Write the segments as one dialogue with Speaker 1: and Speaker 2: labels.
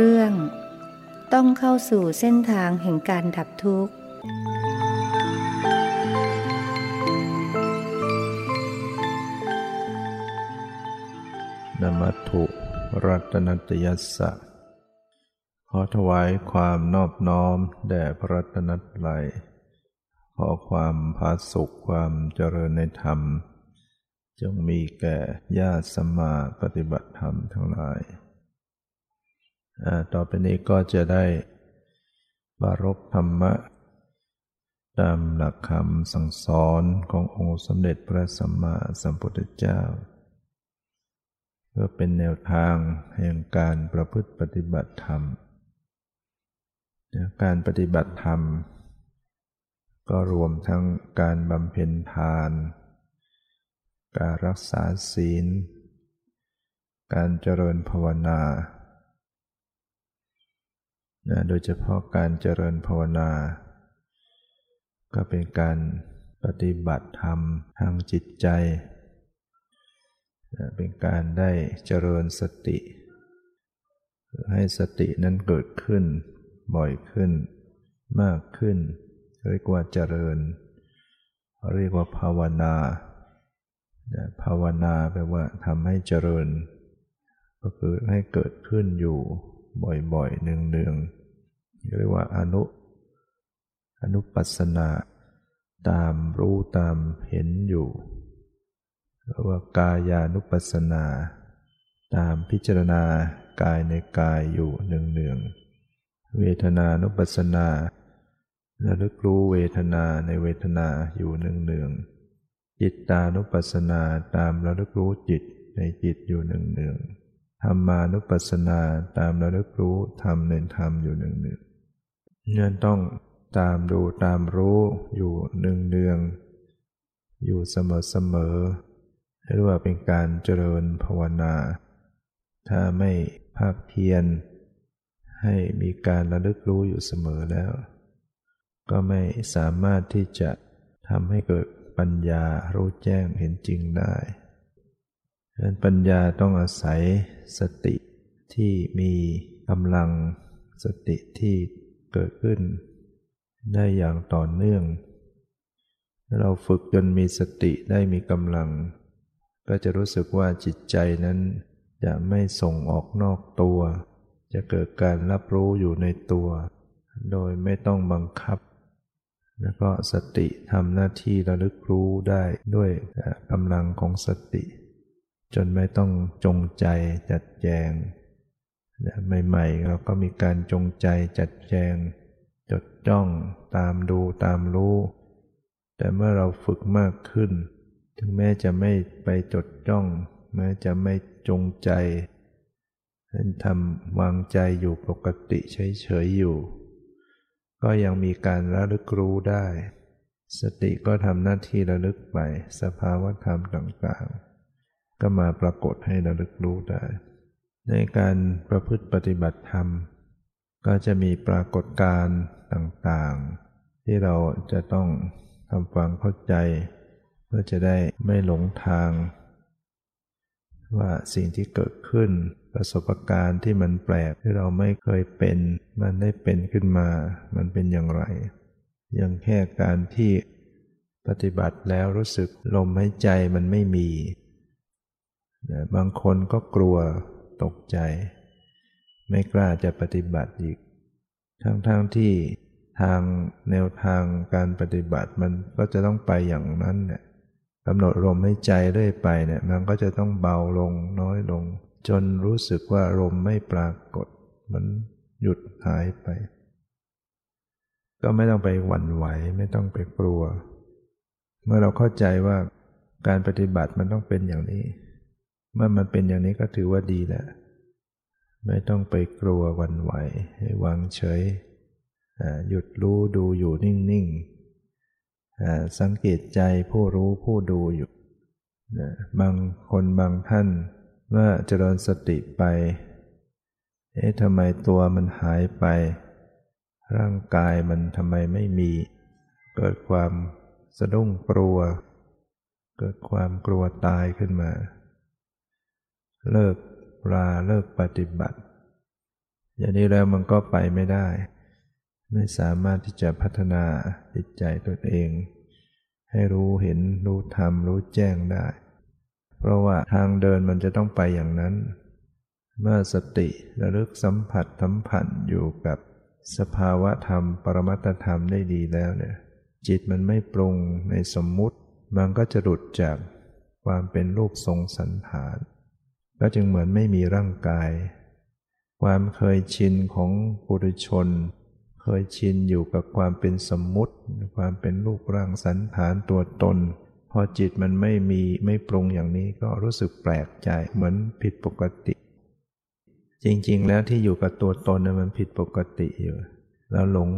Speaker 1: เรื่อง ต้องเข้าสู่เส้นทางแห่งการดับทุกข์
Speaker 2: นมัตถุรัตนตยัสสะ ขอถวายความนอบน้อม แด่พระรัตนตรัย ขอความพาสุขความเจริญในธรรมจงมีแก่ญาติสมมาปฏิบัติธรรมทั้งหลาย ต่อไปนี้ก็จะได้บารบธรรมะ ตามหลักคำสั่งสอนขององค์สมเด็จพระสัมมาสัมพุทธเจ้า เพื่อเป็นแนวทางแห่งการประพฤติปฏิบัติธรรม การปฏิบัติธรรม ก็รวมทั้งการบำเพ็ญทาน การรักษาศีล การเจริญภาวนา นะโดยเฉพาะการเจริญภาวนา ก็เป็นการปฏิบัติธรรมทางจิตใจนะเป็นการได้เจริญสติ ให้สตินั้นเกิดขึ้น บ่อยขึ้น มากขึ้น เรียกว่าเจริญ เรียกว่าภาวนาภาวนาแปลว่าทำให้เจริญ ก็คือให้เกิดขึ้นอยู่ บ่อยๆเนืองๆเรียกว่าอนุ อนุปัสนา ตามรู้ตามเห็นอยู่เรียกว่ากายานุปัสนา ตามพิจารณากายในกายอยู่เนืองๆเวทนานุปัสนาระลึกรู้เวทนาในเวทนาอยู่เนืองๆจิตตานุปัสสนาตามระลึกรู้จิตในจิตอยู่เนืองๆ ธรรมานุปัสสนาตามระลึกรู้ธรรมในธรรมอยู่เนืองๆเนี่ยต้องตามดูตามรู้อยู่เนือง อยู่เสมอๆเรียกว่าเป็นการเจริญภาวนา ถ้าไม่ภาคเพียรให้มีการระลึกรู้อยู่เสมอแล้ว ก็ไม่สามารถที่จะทำให้เกิดปัญญารู้แจ้งเห็นจริงได้ ดังนั้นปัญญาต้องอาศัยสติที่มีกำลังสติที่เกิดขึ้น ได้อย่างต่อเนื่อง เราฝึกจนมีสติได้มีกำลัง ก็จะรู้สึกว่าจิตใจนั้น จะไม่ส่งออกนอกตัว จะเกิดการรับรู้อยู่ในตัว โดยไม่ต้องบังคับ แล้วก็สติทำหน้าที่ระลึกรู้ได้ด้วยกำลังของสติ จนไม่ต้องจงใจจัดแจงใหม่ๆเราก็มีการจงใจจัดแจง จดจ้องตามดูตามรู้ แต่เมื่อเราฝึกมากขึ้น ถึงแม้จะไม่ไปจดจ้อง แม้จะไม่จงใจทำวางใจอยู่ปกติเฉยๆอยู่ ก็ยังมีการระลึกรู้ได้ สติก็ทำหน้าที่ระลึกไปสภาวะธรรมต่างๆ ก็มาปรากฏให้ระลึกรู้ได้ ในการประพฤติปฏิบัติธรรม ก็จะมีปรากฏการณ์ต่างๆ ที่เราจะต้องทำความเข้าใจ เพื่อจะได้ไม่หลงทาง ว่าสิ่งที่เกิดขึ้นประสบการณ์ที่มันแปลกที่เราไม่เคยเป็น มันได้เป็นขึ้นมา มันเป็นอย่างไรย่างแค่การที่ปฏิบัติแล้วรู้สึกลมหายใจมันไม่มี บางคนก็กลัวตกใจ ไม่กล้าจะปฏิบัติอีก ทั้งๆทที่ทางแนวทางการปฏิบัติมันก็จะต้องไปอย่างนั้นเนี่ยกำหนดลมใหายใจเรื่อยไปเนี่ยมันก็จะต้องเบาลงน้อยลง จนรู้สึกว่าลมไม่ปรากฏ มันหยุดหายไป ก็ไม่ต้องไปหวั่นไหวไม่ต้องไปกลัว เมื่อเราเข้าใจว่าการปฏิบัติมันต้องเป็นอย่างนี้ เมื่อมันเป็นอย่างนี้ก็ถือว่าดีแหละ ไม่ต้องไปกลัววันไหว ให้วางเฉย หยุดรู้ดูอยู่นิ่งๆ สังเกตใจผู้รู้ผู้ดูอยู่บางคนบางท่านเมื่อเจริญสติไป เอ๊ะทำไมตัวมันหายไป ร่างกายมันทำไมไม่มี เกิดความสะดุ้งกลัว เกิดความกลัวตายขึ้นมา เลิกราเลิกปฏิบัติ อย่างนี้แล้วมันก็ไปไม่ได้ ไม่สามารถที่จะพัฒนาจิตใจตนเอง ให้รู้เห็นรู้ธรรมรู้แจ้งได้ เพราะว่าทางเดินมันจะต้องไปอย่างนั้น เมื่อสติระลึกสัมผัสสัมผัสอยู่กับสภาวะธรรม ปรมัตธรรมได้ดีแล้วเนี่ยจิตมันไม่ปรุงในสมมุติ มันก็จะหลุดจากความเป็นรูปทรงสันฐาน ก็จึงเหมือนไม่มีร่างกาย ความเคยชินของปุถุชน เคยชินอยู่กับความเป็นสมมุติ ความเป็นรูปร่างสันฐานตัวตน พอจิตมันไม่มีไม่ปรุงอย่างนี้ก็รู้สึกแปลกใจเหมือนผิดปกติ จริงๆ แล้วที่อยู่กับตัวตนนมันผิดปกติอยู่เราหลง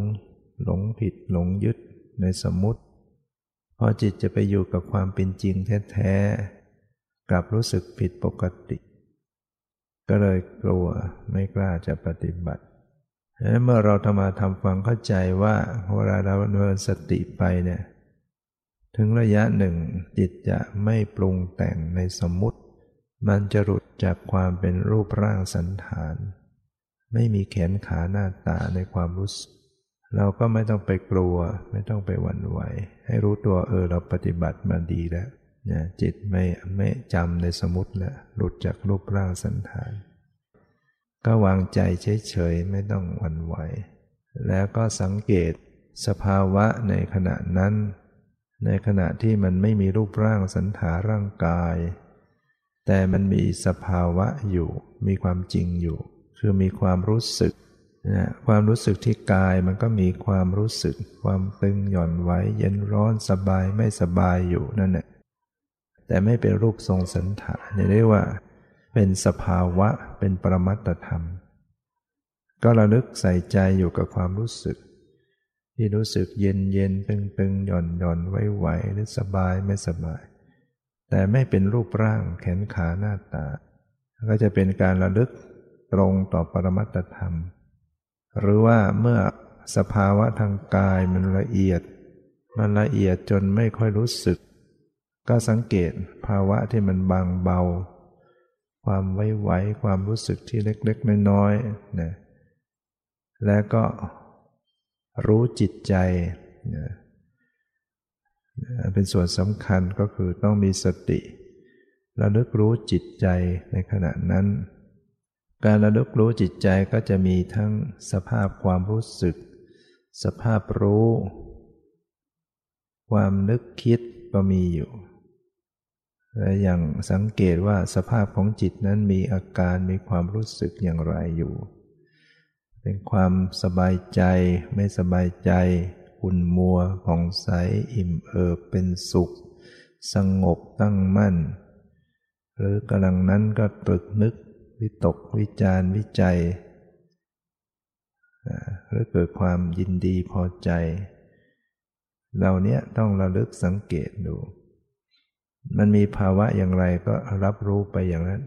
Speaker 2: หลงผิดหลงยึดในสมมุติ พอจิตจะไปอยู่กับความเป็นจริงแท้ กลับรู้สึกผิดปกติ ก็เลยกลัวไม่กล้าจะปฏิบัติฉะนั้นเมื่อเราทำมาทำฟังเข้าใจว่าเวลาเราเนินสติไปเนี่ยถึงระยะหนึ่งจิตจะไม่ปรุงแต่งในสมมติ มันจะหลุดจากความเป็นรูปร่างสันฐาน ไม่มีแขนขาหน้าตาในความรู้สึก เราก็ไม่ต้องไปกลัว ไม่ต้องไปหวั่นไหว ให้รู้ตัวเออเราปฏิบัติมาดีแล้ว นะจิตไม่ไม่จำในสมุติแล้วหลุดจากรูปร่างสันฐาน ก็วางใจเฉยๆไม่ต้องหวั่นไหว แล้วก็สังเกตสภาวะในขณะนั้น ในขณะที่มันไม่มีรูปร่างสันฐานร่างกาย แต่มันมีสภาวะอยู่ มีความจริงอยู่ คือมีความรู้สึกนะความรู้สึกที่กายมันก็มีความรู้สึก ความตึงหย่อนไว้ เย็นร้อนสบายไม่สบายอยู่นั่นแหละ แต่ไม่เป็นรูปทรงสันฐานเรียกว่า เป็นสภาวะเป็นปรมัตธรรม ก็ระลึกใส่ใจอยู่กับความรู้สึก ที่รู้สึกเย็นเย็นตึงตึงหย่อนหย่อนไหวไหวหรือสบายไม่สบาย แต่ไม่เป็นรูปร่างแขนขาหน้าตา ก็จะเป็นการระลึกตรงต่อปรมัตธรรม หรือว่าเมื่อสภาวะทางกายมันละเอียด มันละเอียดจนไม่ค่อยรู้สึก ก็สังเกตภาวะที่มันบางเบา ความไว้ไหวความรู้สึกที่เล็กๆน้อยๆนะแล้วก็รู้จิตใจนะเป็นส่วนสำคัญก็คือต้องมีสติระลึกรู้จิตใจในขณะนั้น การระลึกรู้จิตใจก็จะมีทั้งสภาพความรู้สึก สภาพรู้ ความนึกคิดก็มีอยู่ และอย่างสังเกตว่าสภาพของจิตนั้นมีอาการมีความรู้สึกอย่างไรอยู่ เป็นความสบายใจไม่สบายใจขุ่นมัวผ่องใสอิ่มเอิบเป็นสุข สงบตั้งมั่น หรือกำลังนั้นก็ตรึกนึก วิตกวิจารวิจัยหรือเกิดความยินดีพอใจเรานี้ต้องระลึกสังเกตดู มันมีภาวะอย่างไรก็รับรู้ไปอย่างนั้น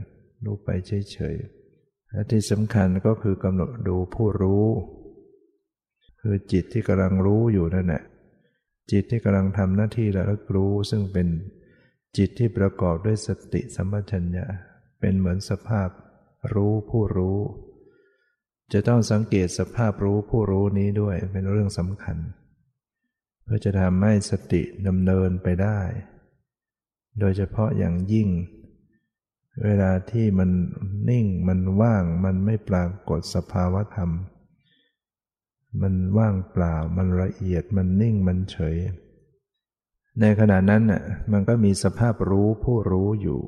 Speaker 2: รู้ไปเฉยๆและที่สำคัญก็คือกำหนดดูผู้รู้ คือจิตที่กำลังรู้อยู่นั่นแหละจิตที่กำลังทำหน้าที่ระลึกรู้ซึ่งเป็นจิตที่ประกอบด้วยสติสัมปชัญญะเป็นเหมือนสภาพรู้ผู้รู้ จะต้องสังเกตสภาพรู้ผู้รู้นี้ด้วยเป็นเรื่องสำคัญ เพื่อจะทำให้สติดำเนินไปได้ โดยเฉพาะอย่างยิ่ง เวลาที่มันนิ่งมันว่างมันไม่ปรากฏสภาวธรรม มันว่างเปล่ามันละเอียดมันนิ่งมันเฉย ในขณะนั้นน่ะมันก็มีสภาพรู้ผู้รู้อยู่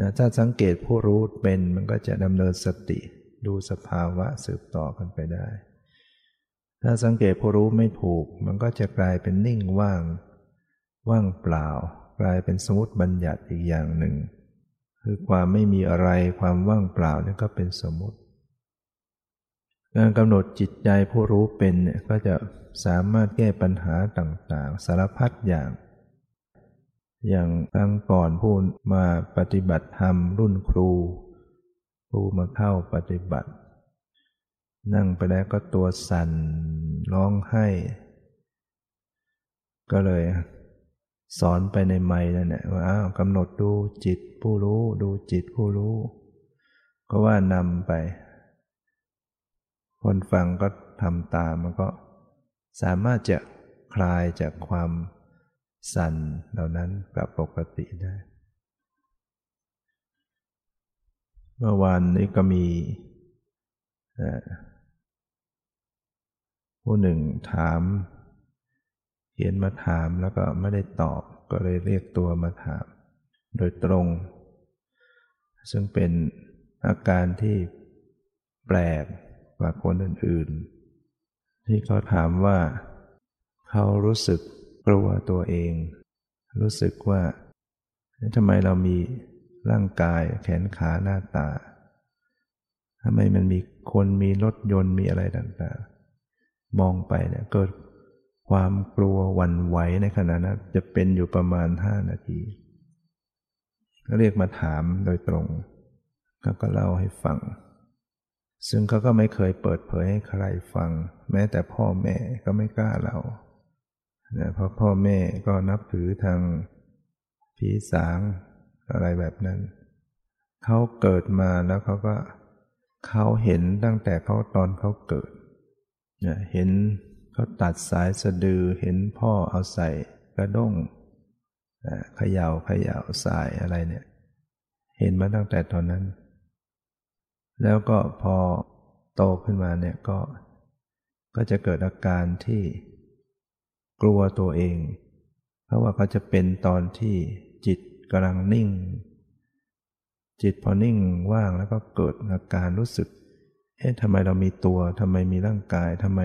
Speaker 2: นะถ้าสังเกตผู้รู้เป็นมันก็จะดำเนินสติดูสภาวะสืบต่อกันไปได้ ถ้าสังเกตผู้รู้ไม่ถูก มันก็จะกลายเป็นนิ่งว่าง ว่างเปล่า กลายเป็นสมมติบัญญัติอีกอย่างหนึ่ง คือความไม่มีอะไรความว่างเปล่านี่ก็เป็นสมมติการกำหนดจิตใจผู้รู้เป็นเนี่ยก็จะสามารถแก้ปัญหาต่างๆ สารพัดอย่าง อย่างครั้งก่อนผู้มาปฏิบัติธรรมรุ่นครูครูมาเข้าปฏิบัติ นั่งไปแล้วก็ตัวสั่นร้องไห้ ก็เลย สอนไปในไม้นั่นแหละว่าอ้าวกำหนดดูจิตผู้รู้ดูจิตผู้รู้ ก็ว่านำไป คนฟังก็ทำตามมันก็สามารถจะคลายจากความสั่นเหล่านั้นกลับปกติได้ เมื่อวานนี้ก็มีผู้หนึ่งถาม เขียนมาถามแล้วก็ไม่ได้ตอบ ก็เลยเรียกตัวมาถาม โดยตรง ซึ่งเป็นอาการที่แปลกกว่าคนอื่นๆ ที่เขาถามว่า เขารู้สึกกลัวตัวเอง รู้สึกว่าทำไมเรามีร่างกายแขนขาหน้าตาทำไมมันมีคนมีรถยนต์มีอะไรต่างๆ มองไปเนี่ยเกิด ความกลัววันไหวในขณะนั้นจะเป็นอยู่ประมาณห้านาทีก็เรียกมาถามโดยตรงเขาก็เล่าให้ฟัง ซึ่งเขาก็ไม่เคยเปิดเผยให้ใครฟัง แม้แต่พ่อแม่ก็ไม่กล้าเล่าเพราะพ่อแม่ก็นับถือทางผีสางอะไรแบบนั้น เขาเกิดมาแล้วเขาก็เขาเห็นตั้งแต่เขาตอนเขาเกิดเห็น เขาตัดสายสะดือเห็นพ่อเอาใส่กระด้งเขยา่าเขย่าสายอะไรเนี่ย เห็นมาตั้งแต่ตอนนั้น แล้วก็พอโตขึ้นมาเนี่ยก็ ก็จะเกิดอาการที่กลัวตัวเอง เพราะว่าเขาจะเป็นตอนที่จิตกำลังนิ่ง จิตพอนิ่งว่างแล้วก็เกิดอาการรู้สึก เอ๊ะทำไมเรามีตัวทำไมมีร่างกายทำไม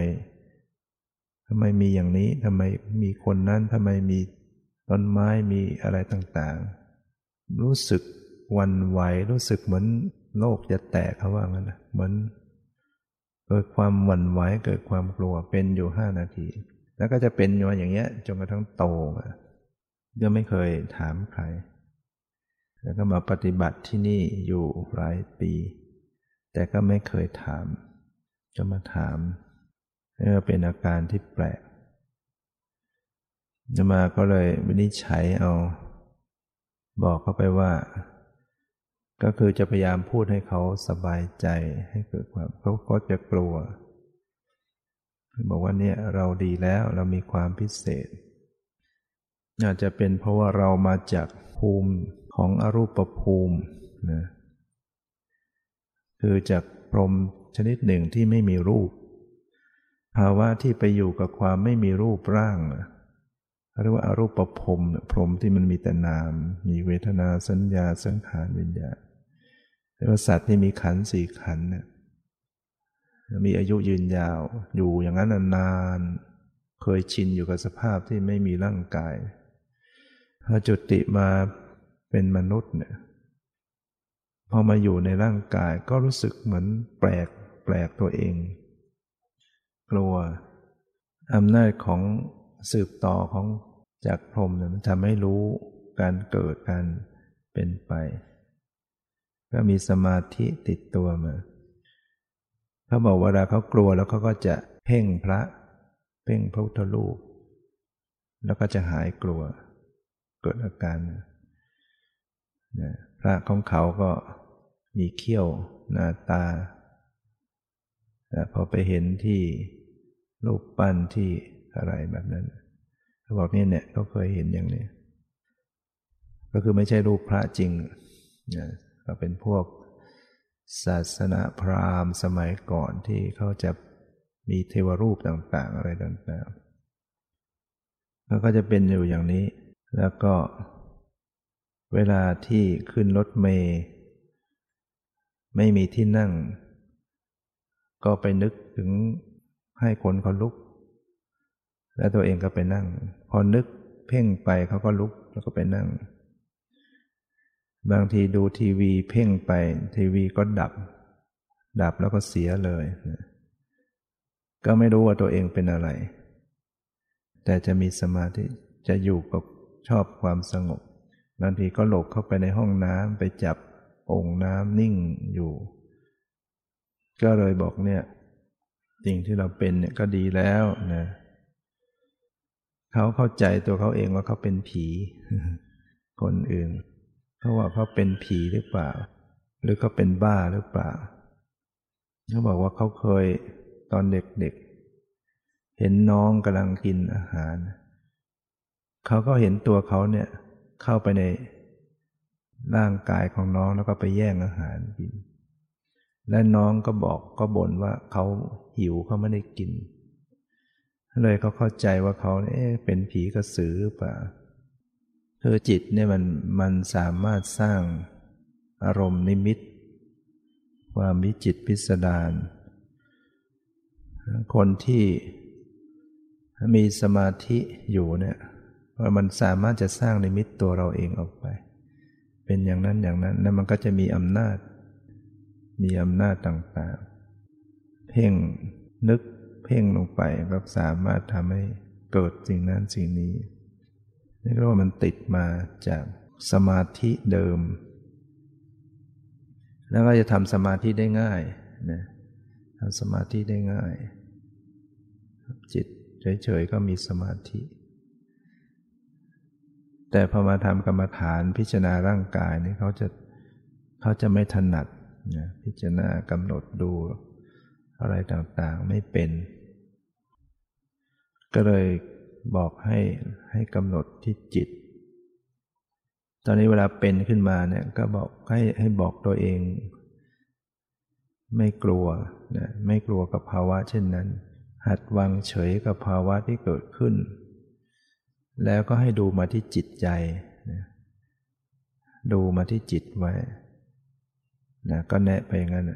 Speaker 2: ทำไมมีอย่างนี้ทำไมมีคนนั้นทำไมมีต้นไม้มีอะไรต่างๆ รู้สึกวันไหวรู้สึกเหมือนโลกจะแตกเขาว่างั้นนะเหมือนเกิดความหวั่นไหวเกิดความกลัวเป็นอยู่ห้านาที แล้วก็จะเป็นอยู่อย่างเงี้ยจนกระทั่งโตมาก็ไม่เคยถามใคร แล้วก็มาปฏิบัติที่นี่อยู่หลายปี แต่ก็ไม่เคยถาม จะมาถาม นี่ก็เป็นอาการที่แปลกจะมาก็เลยวินิจฉัยเอา บอกเขาไปว่า ก็คือจะพยายามพูดให้เขาสบายใจให้เกิดความเขาก็จะกลัวบอกว่าเนี่ยเราดีแล้วเรามีความพิเศษอาจจะเป็นเพราะว่าเรามาจากภูมิของอรูปภูมินะคือจากพรหมชนิดหนึ่งที่ไม่มีรูป ภาวะที่ไปอยู่กับความไม่มีรูปร่างเรียกว่าอารูปภพรมพรมที่มันมีแต่นาม มีเวทนาสัญญาสังขารวิญญาณเรียกว่าสัตว์ที่มีขันสี่ขันเนี่ยมีอายุยืนยาวอยู่อย่างนั้นนานเคยชินอยู่กับสภาพที่ไม่มีร่างกายพอจุติมาเป็นมนุษย์เนี่ยพอมาอยู่ในร่างกายก็รู้สึกเหมือนแปลกแปลกตัวเอง กลัวอำนาจของสืบต่อของจากพรมเนี่ยมันทำให้รู้การเกิดการเป็นไป ก็มีสมาธิติดตัวมาเขาบอกเวลาเขากลัวแล้วเขาก็จะเพ่งพระ เพ่งพระพุทธรูป แล้วก็จะหายกลัว เกิดอาการนะพระของเขาก็มีเขี้ยวหน้าตาแต่พอไปเห็นที่ รูปปั้นที่อะไรแบบนั้นเขาบอกนี่เนี่ยเขาเคยเห็นอย่างนี้ ก็คือไม่ใช่รูปพระจริงนะก็เป็นพวกศาสนาพราหมณ์สมัยก่อนที่เขาจะมีเทวรูปต่างๆ อะไรต่างๆแล้วก็จะเป็นอยู่อย่างนี้ แล้วก็เวลาที่ขึ้นรถเมย์ไม่มีที่นั่ง ก็ไปนึกถึง ให้คนเขาลุก แล้วตัวเองก็ไปนั่ง พอนึกเพ่งไปเขาก็ลุกแล้วก็ไปนั่ง บางทีดูทีวีเพ่งไป ทีวีก็ดับ ดับแล้วก็เสียเลย ก็ไม่รู้ว่าตัวเองเป็นอะไร แต่จะมีสมาธิจะอยู่กับชอบความสงบบางทีก็หลบเข้าไปในห้องน้ำไปจับองค์น้ำนิ่งอยู่ ก็เลยบอกเนี่ย สิ่งที่เราเป็นเนี่ยก็ดีแล้วนะเขาเข้าใจตัวเขาเองว่าเขาเป็นผี คนอื่นเขาว่าเขาเป็นผีหรือเปล่า หรือเขาเป็นบ้าหรือเปล่าเขาบอกว่าเขาเคยตอนเด็กๆ เห็นน้องกำลังกินอาหาร เขาก็เห็นตัวเขาเนี่ยเข้าไปในร่างกายของน้องแล้วก็ไปแย่งอาหารกิน และน้องก็บอกก็บ่นว่าเขาหิวเขาไม่ได้กิน เลยเขาเข้าใจว่าเขาเนี่ยเป็นผีกระสือหรือเปล่าคือจิตเนี่ยมันมันสามารถสร้างอารมณ์นิมิต ความวิจิตพิสดารคนที่มีสมาธิอยู่เนี่ยว่ามันสามารถจะสร้างนิมิตตัวเราเองออกไป เป็นอย่างนั้นอย่างนั้นแล้วมันก็จะมีอำนาจ มีอำนาจต่างๆ เพ่งนึกเพ่งลงไปก็สามารถทำให้เกิดสิ่งนั้นสิ่งนี้นี่ก็ว่ามันติดมาจากสมาธิเดิม แล้วก็จะทำสมาธิได้ง่ายนะทำสมาธิได้ง่าย จิตเฉยๆก็มีสมาธิ แต่พอมาทำกรรมฐานพิจารณาร่างกายนี่เขาจะเขาจะไม่ถนัด นะพิจารณากำหนดดูอะไรต่างๆไม่เป็น ก็เลยบอกให้ให้กำหนดที่จิต ตอนนี้เวลาเป็นขึ้นมาเนี่ยก็บอกให้ให้บอกตัวเอง ไม่กลัวนะไม่กลัวกับภาวะเช่นนั้น หัดวางเฉยกับภาวะที่เกิดขึ้น แล้วก็ให้ดูมาที่จิตใจนะดูมาที่จิตไว้ นะก็แนะไปอย่างนั้น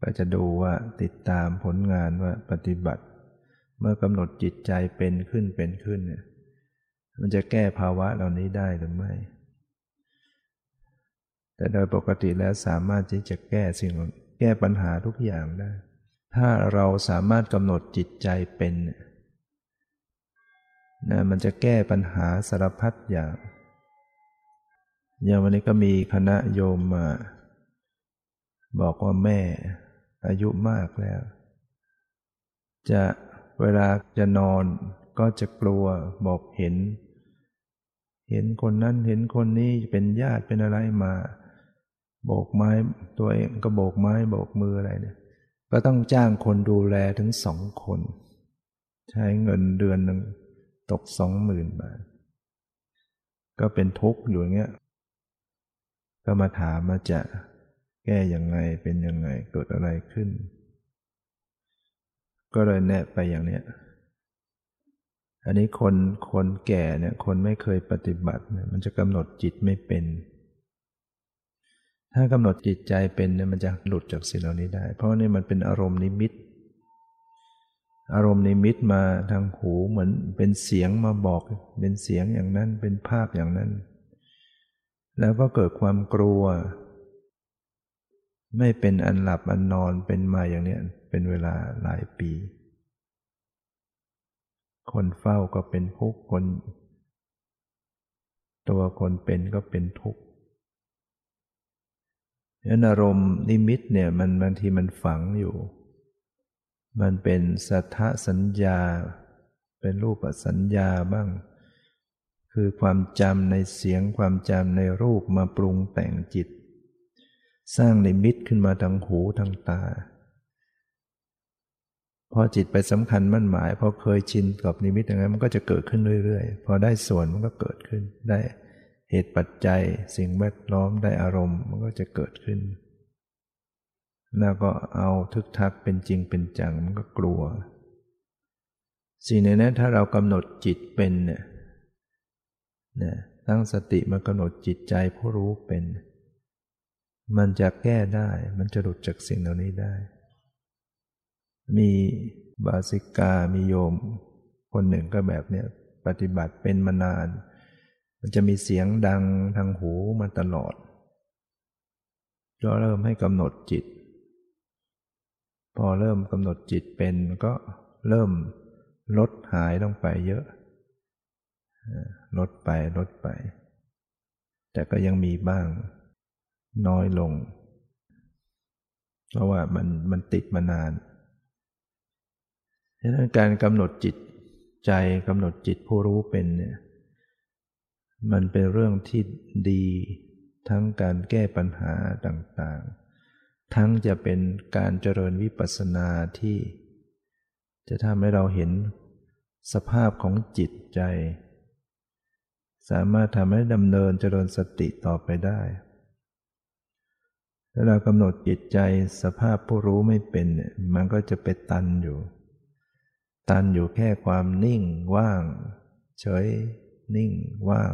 Speaker 2: ก็จะดูว่าติดตามผลงานว่าปฏิบัติ เมื่อกำหนดจิตใจเป็นขึ้นเป็นขึ้นเนี่ยมันจะแก้ภาวะเหล่านี้ได้หรือไม่ แต่โดยปกติแล้วสามารถที่จะแก้สิ่งแก้ปัญหาทุกอย่างได้ ถ้าเราสามารถกำหนดจิตใจเป็นนะมันจะแก้ปัญหาสารพัดอย่าง อย่างวันนี้ก็มีคณะโยมมา บอกว่าแม่อายุมากแล้ว จะเวลาจะนอนก็จะกลัวบอกเห็น เห็นคนนั้นเห็นคนนี้เป็นญาติเป็นอะไรมาโบกไม้ตัวเองก็โบกไม้โบกมืออะไรเนี่ย ก็ต้องจ้างคนดูแลถึงสองคน ใช้เงินเดือนหนึ่งตกสองหมื่นบาท ก็เป็นทุกข์อยู่อย่างเงี้ย ก็มาถามมาจะแก้อย่างไงเป็นยังไงเกิดอะไรขึ้น ก็เลยแนะไปอย่างเนี้ยอันนี้คนคนแก่เนี่ยคนไม่เคยปฏิบัติเนี่ยมันจะกำหนดจิตไม่เป็น ถ้ากำหนดจิตใจเป็นเนี่ยมันจะหลุดจากสิ่งเหล่านี้ได้ เพราะนี่มันเป็นอารมณ์นิมิต อารมณ์นิมิตมาทางหูเหมือนเป็นเสียงมาบอก เป็นเสียงอย่างนั้นเป็นภาพอย่างนั้น แล้วก็เกิดความกลัว ไม่เป็นอันหลับอันนอนเป็นมาอย่างนี้เป็นเวลาหลายปี คนเฝ้าก็เป็นทุกข์คน ตัวคนเป็นก็เป็นทุกข์ยันอารมณ์นิมิตเนี่ยมันบางทีมันฝังอยู่ มันเป็นสัทธสัญญา เป็นรูปสัญญาบ้าง คือความจำในเสียงความจำในรูปมาปรุงแต่งจิต สร้างนิมิตขึ้นมาทางหูทางตาพอจิตไปสำคัญมั่นหมายพอเคยชินกับนิมิตอย่างนั้นมันก็จะเกิดขึ้นเรื่อยๆ พอได้ส่วนมันก็เกิดขึ้น ได้เหตุปัจจัยสิ่งแวดล้อมได้อารมณ์มันก็จะเกิดขึ้น แล้วก็เอาทึกทักเป็นจริงเป็นจังมันก็กลัว สิ่งในนั้นถ้าเรากำหนดจิตเป็นเนี่ย ตั้งสติมากำหนดจิตใจผู้รู้เป็น มันจะแก้ได้ มันจะหลุดจากสิ่งเหล่านี้ได้ มีบาสิกา มีโยม คนหนึ่งก็แบบเนี้ยปฏิบัติเป็นมานาน มันจะมีเสียงดังทางหูมาตลอด ก็เริ่มให้กำหนดจิต พอเริ่มกำหนดจิตเป็นก็เริ่มลดหายลงไปเยอะ ลดไปลดไป แต่ก็ยังมีบ้าง น้อยลง เพราะว่ามันมันติดมานานดังนั้นการกำหนดจิตใจกำหนดจิตผู้รู้เป็นเนี่ยมันเป็นเรื่องที่ดีทั้งการแก้ปัญหาต่างๆ ทั้งจะเป็นการเจริญวิปัสสนาที่ จะทำให้เราเห็นสภาพของจิตใจ สามารถทำให้ดำเนินเจริญสติต่อไปได้ ถ้าเรากำหนดจิตใจสภาพผู้รู้ไม่เป็นเนี่ยมันก็จะไปตันอยู่ ตันอยู่แค่ความนิ่งว่าง เฉย นิ่งว่าง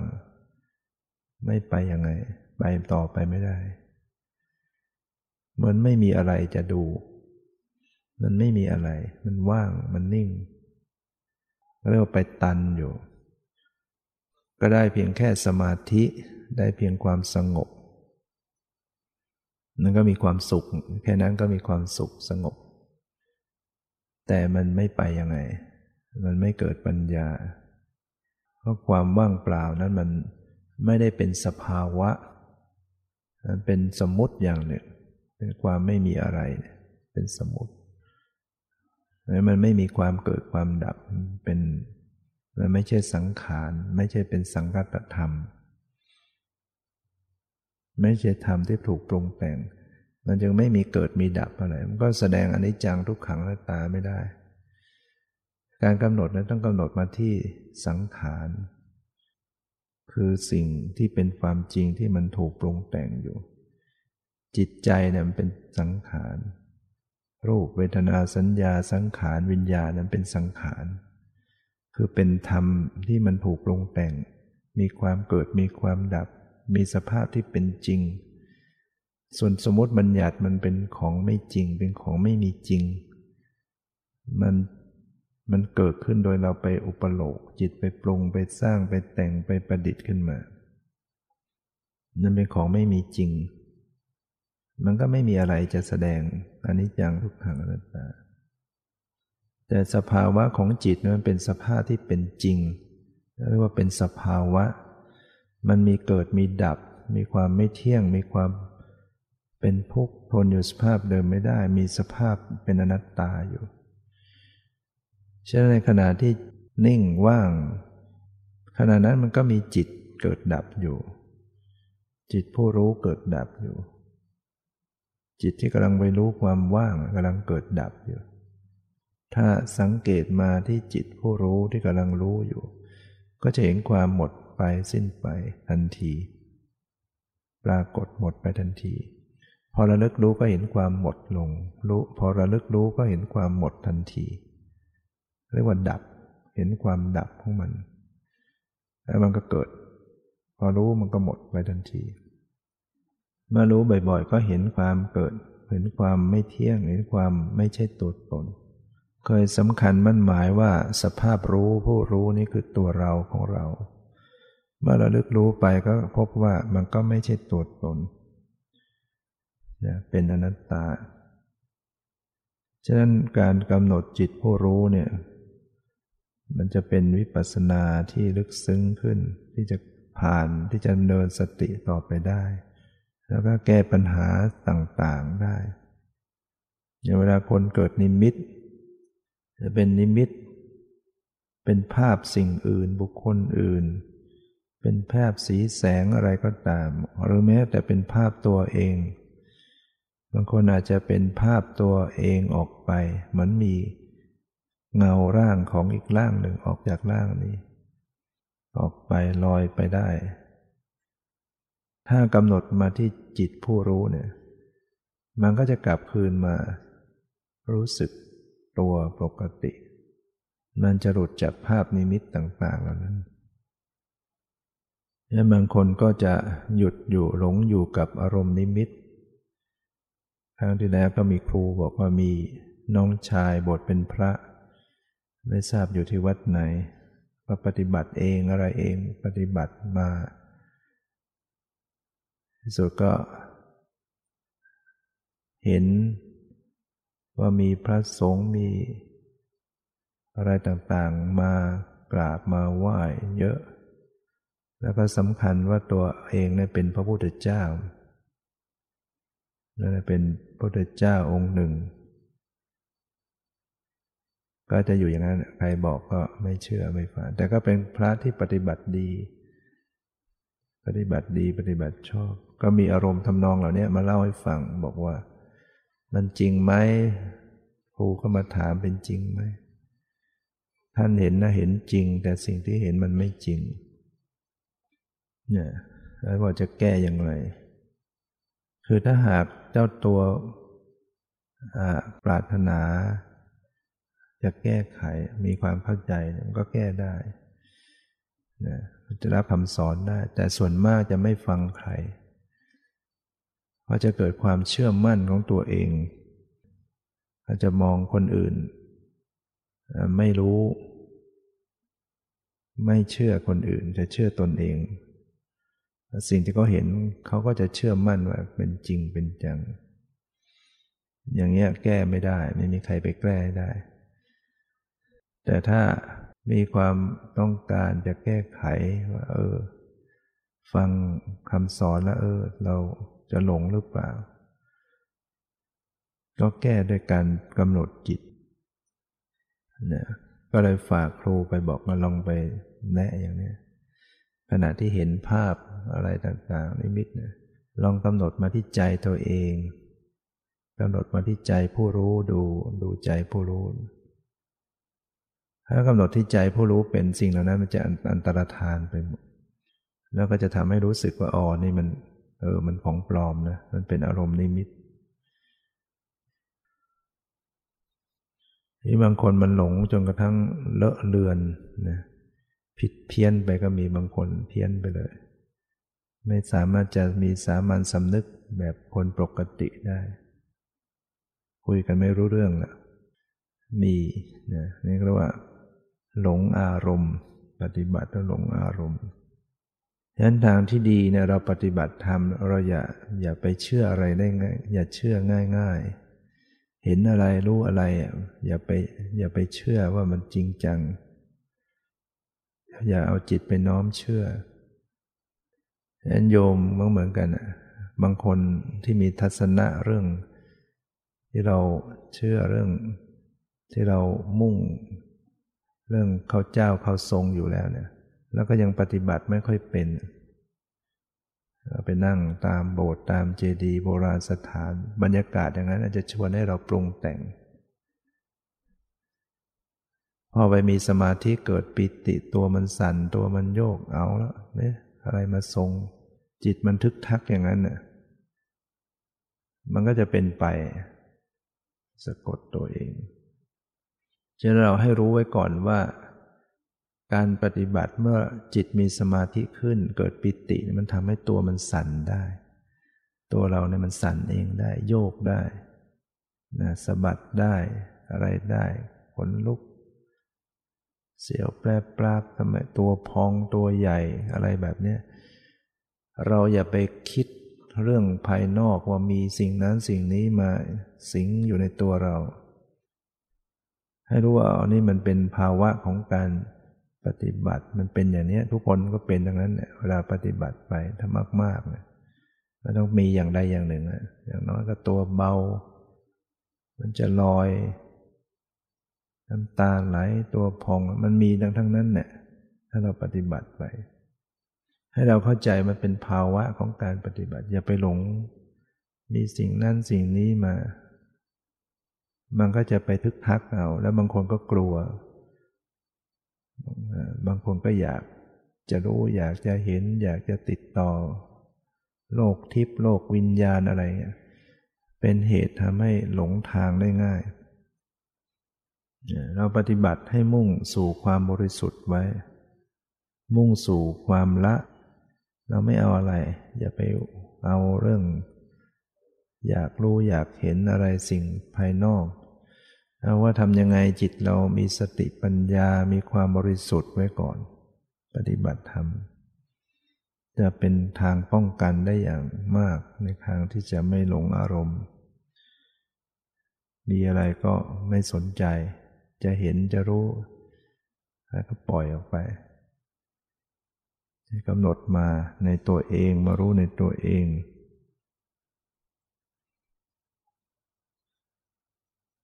Speaker 2: ไม่ไปยังไง ไปต่อไปไม่ได้ มันไม่มีอะไรจะดู มันไม่มีอะไร มันว่างมันนิ่งเรียกว่าไปตันอยู่ ก็ได้เพียงแค่สมาธิได้เพียงความสงบ นั่นก็มีความสุข แค่นั้นก็มีความสุขสงบ แต่มันไม่ไปยังไง มันไม่เกิดปัญญา เพราะความว่างเปล่านั้นมันไม่ได้เป็นสภาวะ มันเป็นสมมติอย่างหนึ่ง เป็นความไม่มีอะไร เป็นสมุติ มันไม่มีความเกิดความดับ เป็น มันไม่ใช่สังขาร ไม่ใช่เป็นสังกัตธรรม ไม่ใช่ธรรมที่ถูกปรุงแต่ง มันจึงไม่มีเกิดมีดับอะไร มันก็แสดงอนิจจังทุกขังและตาไม่ได้ การกำหนดนั้นต้องกำหนดมาที่สังขาร คือสิ่งที่เป็นความจริงที่มันถูกปรุงแต่งอยู่ จิตใจเนี่ยมันเป็นสังขาร รูปเวทนาสัญญาสังขารวิญญาณนั้นเป็นสังขาร คือเป็นธรรมที่มันถูกปรุงแต่ง มีความเกิดมีความดับ มีสภาพที่เป็นจริง ส่วนสมมติบัญญัติมันเป็นของไม่จริง เป็นของไม่มีจริง มันมันเกิดขึ้นโดยเราไปอุปโลกจิตไปปรุงไปสร้างไปแต่งไปประดิษฐ์ขึ้นมา นั่นเป็นของไม่มีจริง มันก็ไม่มีอะไรจะแสดงอันนี้จังทุกขังอนัตตา แต่สภาวะของจิตมันเป็นสภาพที่เป็นจริงเรียกว่าเป็นสภาวะ มันมีเกิดมีดับ มีความไม่เที่ยง มีความเป็นทุกข์ทนอยู่สภาพเดิมไม่ได้ มีสภาพเป็นอนัตตาอยู่ฉะนั้นในขณะที่นิ่งว่าง ขณะนั้นมันก็มีจิตเกิดดับอยู่ จิตผู้รู้เกิดดับอยู่ จิตที่กำลังไปรู้ความว่างกำลังเกิดดับอยู่ ถ้าสังเกตมาที่จิตผู้รู้ที่กำลังรู้อยู่ ก็จะเห็นความหมดไปสิ้นไปทันที ปรากฏหมดไปทันที พอระลึกรู้ก็เห็นความหมดลง รู้พอระลึกรู้ก็เห็นความหมดทันที เรียกว่าดับ เห็นความดับของมัน แล้วมันก็เกิด พอรู้มันก็หมดไปทันทีเมื่อรู้บ่อยๆ ก็เห็นความเกิด เห็นความไม่เที่ยง เห็นความไม่ใช่ตัวตน เคยสำคัญมั่นหมายว่าสภาพรู้ผู้รู้นี่คือตัวเราของเรา เมื่อเราลึกรู้ไปก็พบว่ามันก็ไม่ใช่ตัวตนเป็นอนัตตา ฉะนั้นการกำหนดจิตผู้รู้เนี่ย มันจะเป็นวิปัสสนาที่ลึกซึ้งขึ้น ที่จะผ่านที่จะเนินสติต่อไปได้ แล้วก็แก้ปัญหาต่างๆได้อย่างเวลาคนเกิดนิมิต จะเป็นนิมิต เป็นภาพสิ่งอื่นบุคคลอื่น เป็นภาพสีแสงอะไรก็ตาม หรือแม้แต่เป็นภาพตัวเอง บางคนอาจจะเป็นภาพตัวเองออกไป เหมือนมีเงาร่างของอีกร่างหนึ่งออกจากร่างนี้ ออกไปลอยไปได้ ถ้ากำหนดมาที่จิตผู้รู้เนี่ย มันก็จะกลับคืนมา รู้สึก ตัวปกติ มันจะหลุดจากภาพนิมิตต่างๆเหล่านั้นแล้วบางคนก็จะหยุดอยู่หลงอยู่กับอารมณ์นิมิต ครั้งที่แล้วก็มีครูบอกว่ามีน้องชายบทเป็นพระ ไม่ทราบอยู่ที่วัดไหนว่าปฏิบัติเองอะไรเองปฏิบัติมาที่สุดก็ เห็น ว่ามีพระสงฆ์มี อะไรต่างๆมากราบมาไหว้เยอะ แล้วก็สำคัญว่าตัวเองเนี่ยเป็นพระพุทธเจ้านั่นเป็นพระพุทธเจ้าองค์หนึ่ง ก็จะอยู่อย่างนั้นใครบอกก็ไม่เชื่อไม่ฟังแต่ก็เป็นพระที่ปฏิบัติดี ปฏิบัติดีปฏิบัติชอบ ก็มีอารมณ์ทำนองเหล่านี้มาเล่าให้ฟังบอกว่า มันจริงไหมครูก็มาถามเป็นจริงไหมท่านเห็นนะเห็นจริง แต่สิ่งที่เห็นมันไม่จริงเนี่ยแล้วว่าจะแก้อย่างไร คือถ้าหากเจ้าตัวปรารถนา จะแก้ไขมีความเข้าใจมันก็แก้ได้นะจะรับคำสอนได้ แต่ส่วนมากจะไม่ฟังใคร เพราจะเกิดความเชื่อมั่นของตัวเองอาจจะมองคนอื่น ไม่รู้ ไม่เชื่อคนอื่นจะเชื่อตนเอง สิ่งที่เขาเห็นเขาก็จะเชื่อมั่นว่าเป็นจริงเป็นจัง อย่างเงี้ยแก้ไม่ได้ ไม่มีใครไปแก้ได้ แต่ถ้ามีความต้องการจะแก้ไขว่า เออ ฟังคำสอนแล้วเออ เรา จะหลงหรือเปล่า ก็แก้ด้วยการกำหนดจิตเนี่ยก็เลยฝากครูไปบอกมาลองไปแนะอย่างนี้ขณะที่เห็นภาพอะไรต่างๆนิมิตเนี่ยลองกำหนดมาที่ใจตัวเองกำหนดมาที่ใจผู้รู้ดูดูใจผู้รู้ ถ้ากำหนดที่ใจผู้รู้เป็นสิ่งเหล่านั้นมันจะอันตรธานไปหมดแล้วก็จะทำให้รู้สึกว่าอ๋อนี่มัน เออ มันของปลอมนะ มันเป็นอารมณ์นิมิตที่บางคนมันหลงจนกระทั่งเลอะเลือนนะผิดเพี้ยนไปก็มีบางคนเพี้ยนไปเลย ไม่สามารถจะมีสามัญสำนึกแบบคนปกติได้ คุยกันไม่รู้เรื่องละมีนะนี่เรียกว่า หลงอารมณ์ ปฏิบัติแล้วหลงอารมณ์ ฉะนั้นทางที่ดีเนี่ยเราปฏิบัติธรรมเราอย่าอย่าไปเชื่ออะไรได้ง่ายอย่าเชื่อง่ายๆ เห็นอะไรรู้อะไร อย่าไปอย่าไปเชื่อว่ามันจริงจัง อย่าเอาจิตไปน้อมเชื่อฉะนั้นโยมก็เหมือนกันบางคนที่มีทัศนะเรื่อง ที่เราเชื่อเรื่องที่เรามุ่ง เรื่องเขาเจ้าเขาทรงอยู่แล้วเนี่ย แล้วก็ยังปฏิบัติไม่ค่อยเป็นไปนั่งตามโบสถ์ตามเจดีย์โบราณสถาน บรรยากาศอย่างนั้นอาจจะชวนให้เราปรุงแต่ง พอไปมีสมาธิเกิดปิติตัวมันสั่นตัวมันโยกเอาแล้วเนี่ยอะไรมาทรงจิตมันทึกทักอย่างนั้นน่ะมันก็จะเป็นไป สะกดตัวเองฉะนั้นเราให้รู้ไว้ก่อนว่า การปฏิบัติเมื่อจิตมีสมาธิขึ้น เกิดปิติมันทำให้ตัวมันสั่นได้ ตัวเราเนี่ยมันสั่นเองได้โยกได้นะสะบัดได้อะไรได้ขนลุก เสียวแปรปราบทำไมตัวพองตัวใหญ่อะไรแบบนี้เราอย่าไปคิดเรื่องภายนอกว่ามีสิ่งนั้นสิ่งนี้มาสิงอยู่ในตัวเรา ให้รู้ว่าอันนี้มันเป็นภาวะของการ ปฏิบัติมันเป็นอย่างนี้ทุกคนก็เป็นดังนั้นเนี่ยเวลาปฏิบัติไปถ้ามากๆเนี่ยมันต้องมีอย่างใดอย่างหนึ่งอย่างน้อยก็ตัวเบา มันจะลอย น้ำตาไหลตัวพองมันมีดังทั้งนั้นเนี่ยถ้าเราปฏิบัติไป ให้เราเข้าใจมันเป็นภาวะของการปฏิบัติ อย่าไปหลง มีสิ่งนั้นสิ่งนี้มา มันก็จะไปทึกทักเอา แล้วบางคนก็กลัว บางคนก็อยากจะรู้อยากจะเห็น อยากจะติดต่อ โลกทิพย์โลกวิญญาณอะไร เป็นเหตุทำให้หลงทางได้ง่าย เราปฏิบัติให้มุ่งสู่ความบริสุทธิ์ไว้ มุ่งสู่ความละ เราไม่เอาอะไร อย่าไปเอาเรื่อง อยากรู้อยากเห็นอะไรสิ่งภายนอก ว่าทำยังไงจิตเรามีสติปัญญา มีความบริสุทธิ์ไว้ก่อน ปฏิบัติธรรม จะเป็นทางป้องกันได้อย่างมากในทางที่จะไม่หลงอารมณ์ มีอะไรก็ไม่สนใจ จะเห็นจะรู้ แล้วก็ปล่อยออกไปกำหนดมาในตัวเองมารู้ในตัวเอง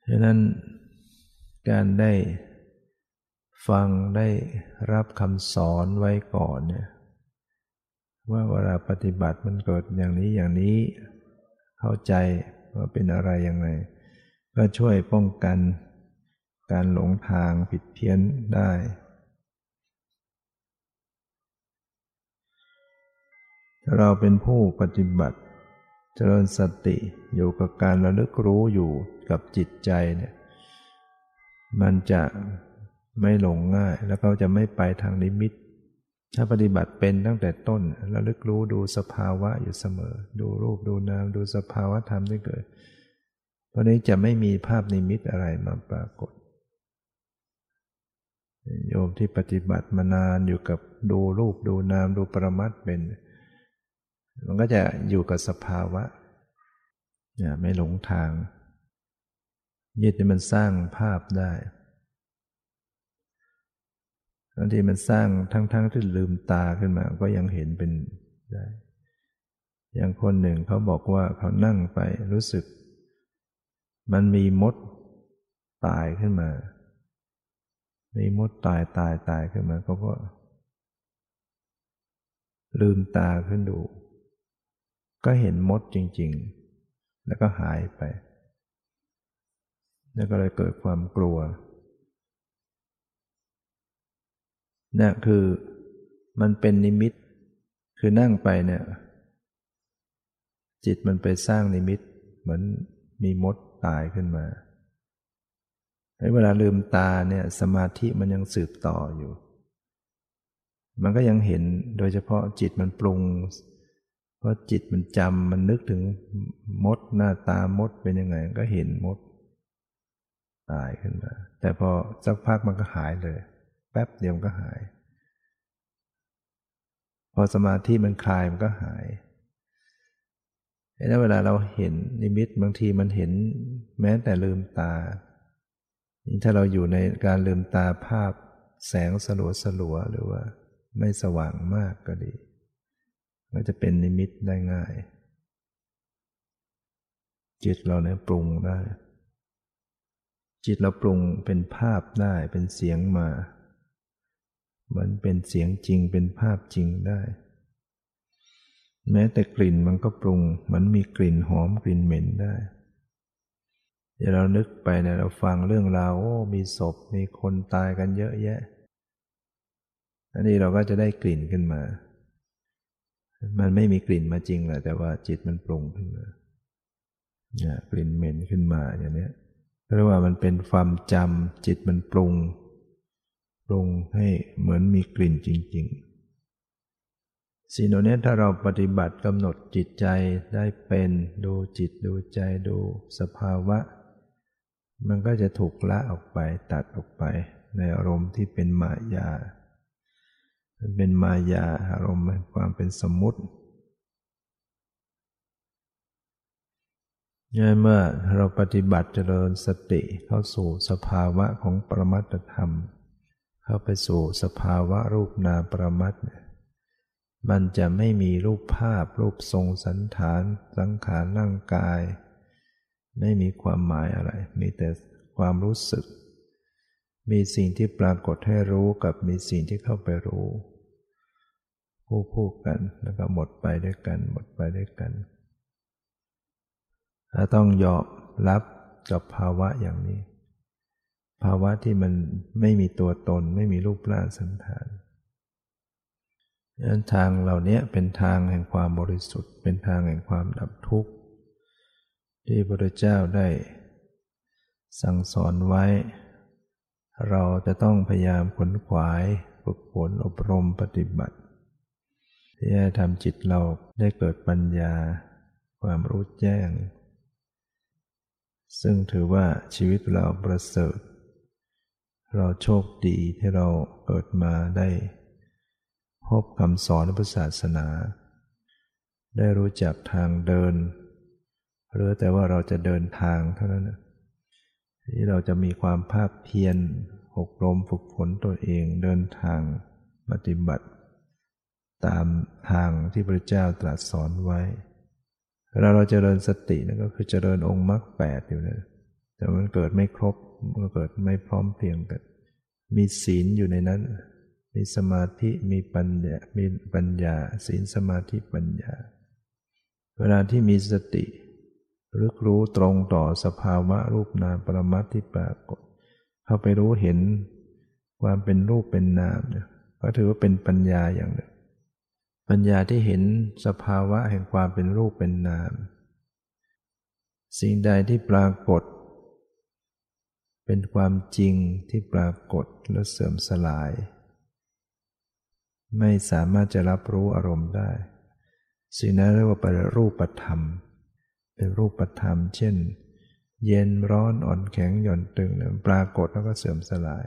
Speaker 2: ฉะนั้นการได้ฟังได้รับคำสอนไว้ก่อนเนี่ยว่าเวลาปฏิบัติมันเกิดอย่างนี้อย่างนี้เข้าใจว่าเป็นอะไรยังไง ก็ช่วยป้องกันการหลงทางผิดเพี้ยนได้ เราเป็นผู้ปฏิบัติ เจริญสติอยู่กับการระลึกรู้อยู่กับจิตใจเนี่ยมันจะไม่หลงง่ายแล้วก็จะไม่ไปทางนิมิต ถ้าปฏิบัติเป็นตั้งแต่ต้นระลึกรู้ดูสภาวะอยู่เสมอ ดูรูปดูนามดูสภาวะธรรมที่เกิดเพราะนี้จะไม่มีภาพนิมิตอะไรมาปรากฏ โยมที่ปฏิบัติมานานอยู่กับดูรูปดูนามดูปรมัตเป็น มันก็จะอยู่กับสภาวะอย่าไม่หลงทางยึดที่มันสร้างภาพได้บางทีมันสร้างทั้งๆทที่ลืมตาขึ้นมา ก็ยังเห็นเป็นได้ อย่างคนหนึ่งเขาบอกว่าเขานั่งไปรู้สึก มันมีมดตายขึ้นมา มีมดตายตายตายขึ้นมาเขาก็ลืมตาขึ้นดู ก็เห็นมดจริง ๆ แล้วก็หายไป แล้วก็เลยเกิดความกลัวนี่คือมันเป็นนิมิต คือนั่งไปเนี่ย จิตมันไปสร้างนิมิต เหมือนมีมดตายขึ้นมาเวลาลืมตาเนี่ยสมาธิมันยังสืบต่ออยู่ มันก็ยังเห็นโดยเฉพาะจิตมันปรุง พราะจิตมันจำมันนึกถึงมดหน้าตามดเป็นยังไง ก็เห็นมด ตายขึ้นมา แต่พอสักพักมันก็หายเลย แป๊บเดียวก็หาย พอสมาธิมันคลายมันก็หายแล้วเวลาเราเห็นนิมิตบางทีมันเห็นแม้แต่ลืมตาถ้าเราอยู่ในการลืมตาภาพแสงสลัวสลัวหรือว่า ไม่สว่างมากก็ดี ก็จะเป็นนิมิตได้ง่าย จิตเราเนี่ยปรุงได้ จิตเราปรุงเป็นภาพได้เป็นเสียงมา มันเป็นเสียงจริงเป็นภาพจริงได้ แม้แต่กลิ่นมันก็ปรุง มันมีกลิ่นหอมกลิ่นเหม็นได้เดี๋ยวเรานึกไปเนี่ยเราฟังเรื่องราวโอ้มีศพมีคนตายกันเยอะแยะ อันนี้เราก็จะได้กลิ่นขึ้นมา มันไม่มีกลิ่นมาจริงแหละแต่ว่าจิตมันปรุงขึ้นมาเนี่ยกลิ่นเหม็นขึ้นมาอย่างนี้เรียกว่ามันเป็นความจำจิตมันปรุง ปรุงให้เหมือนมีกลิ่นจริง ๆ สิ่งนี้ถ้าเราปฏิบัติกำหนดจิตใจได้เป็นดูจิตดูใจดูสภาวะ มันก็จะถูกละออกไปตัดออกไปในอารมณ์ที่เป็นมายา มันเป็นมายาอารมณ์ความเป็นสมมุติเมื่อเราปฏิบัติเจริญสติเข้าสู่สภาวะของปรมัตธรรม เข้าไปสู่สภาวะรูปนาปรมัตมันจะไม่มีรูปภาพรูปทรงสันฐาน สังขารร่างกาย ไม่มีความหมายอะไร มีแต่ความรู้สึก มีสิ่งที่ปรากฏให้รู้กับมีสิ่งที่เข้าไปรู้คู่คู่กันแล้วก็หมดไปด้วยกัน หมดไปด้วยกันถ้าต้องยอมรับกับภาวะอย่างนี้ ภาวะที่มันไม่มีตัวตนไม่มีรูปร่างสันฐานดังนั้นทางเหล่านี้เป็นทางแห่งความบริสุทธิ์ เป็นทางแห่งความดับทุกข์ ที่พระเจ้าได้สั่งสอนไว้ เราจะต้องพยายามขนขวาย ฝึกฝนอบรมปฏิบัติที่จะทำจิตเราได้เกิดปัญญา ความรู้แจ้ง ซึ่งถือว่าชีวิตเราประเสริฐ เราโชคดีที่เราเกิดมาได้พบคำสอนพุทธศาสนา ได้รู้จักทางเดิน หรือแต่ว่าเราจะเดินทางเท่านั้น ที่เราจะมีความภาคเพียรอบรมฝึกฝนตัวเองเดินทางปฏิบัติ ตามทางที่พระเจ้าตรัสสอนไว้เวลาเราจเจริญสตินั่นก็คือเจริญองค์มรรคแปดอยู่นะแต่มันเกิดไม่ครบมันเกิดไม่พร้อมเพียงกัน มีศีลอยู่ในนั้น มีสมาธิมีปัญญามีปัญญา ศีลสมาธิปัญญา เวลาที่มีสติ รึกรู้ตรงต่อสภาวะรูปนามปรมัตที่ปรากฏ เข้าไปรู้เห็นความเป็นรูปเป็นนามเนี่ยก็ถือว่าเป็นปัญญาอย่างหนึ่ง ปัญญาที่เห็นสภาวะแห่งความเป็นรูปเป็นนาม สิ่งใดที่ปรากฏ เป็นความจริงที่ปรากฏแล้วเสื่อมสลาย ไม่สามารถจะรับรู้อารมณ์ได้ สิ่งนั้นเรียกว่าเป็นรูปธรรม เป็นรูปธรรม เช่น เย็นร้อนอ่อนแข็งหย่อนตึงเนี่ยปรากฏแล้วก็เสื่อมสลาย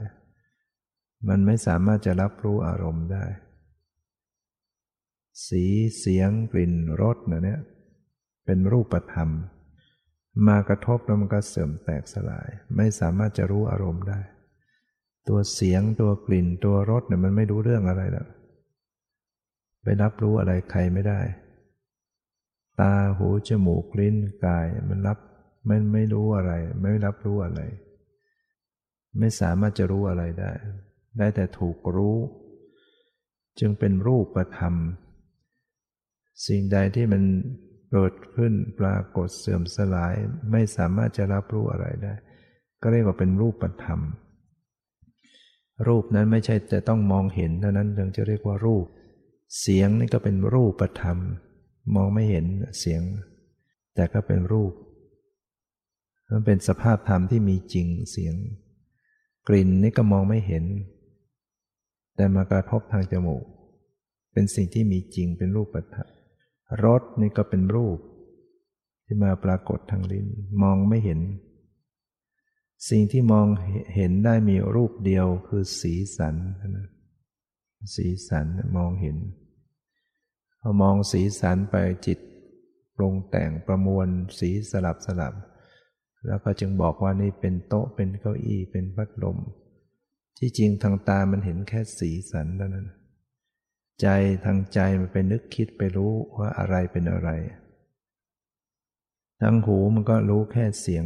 Speaker 2: มันไม่สามารถจะรับรู้อารมณ์ได้ สีเสียงกลิ่นรสเนี่ยเป็นรูปธรรม มากระทบแล้วมันก็เสื่อมแตกสลาย ไม่สามารถจะรู้อารมณ์ได้ ตัวเสียงตัวกลิ่นตัวรสเนี่ยมันไม่รู้เรื่องอะไรแล้วไปรับรู้อะไรใครไม่ได้ ตาหูจมูกลิ้นกายมันรับมันไม่รู้อะไร ไม่รับรู้อะไร ไม่สามารถจะรู้อะไรได้ ได้แต่ถูกรู้ จึงเป็นรูปธรรม สิ่งใดที่มันเกิดขึ้นปรากฏเสื่อมสลาย ไม่สามารถจะรับรู้อะไรได้ ก็เรียกว่าเป็นรูปธรรม รูปนั้นไม่ใช่แต่ต้องมองเห็นเท่านั้นถึงจะเรียกว่ารูป เสียงนี่ก็เป็นรูปธรรม มองไม่เห็นเสียง แต่ก็เป็นรูป มันเป็นสภาพธรรมที่มีจริงเสียง กลิ่นนี่ก็มองไม่เห็น แต่มากระทบทางจมูก เป็นสิ่งที่มีจริงเป็นรูปปัจรสนี่ก็เป็นรูป ที่มาปรากฏทางลิ้น มองไม่เห็น สิ่งที่มองเห็นได้มีรูปเดียวคือสีสันนะสีสันมองเห็น พอมองสีสันไปจิตปรุงแต่งประมวลสีสลับสลับ แล้วก็จึงบอกว่านี่เป็นโต๊ะเป็นเก้าอี้เป็นพัดลม ที่จริงทางตามันเห็นแค่สีสันเท่านั้น ใจทางใจมันไปนึกคิดไปรู้ว่าอะไรเป็นอะไร ทางหูมันก็รู้แค่เสียง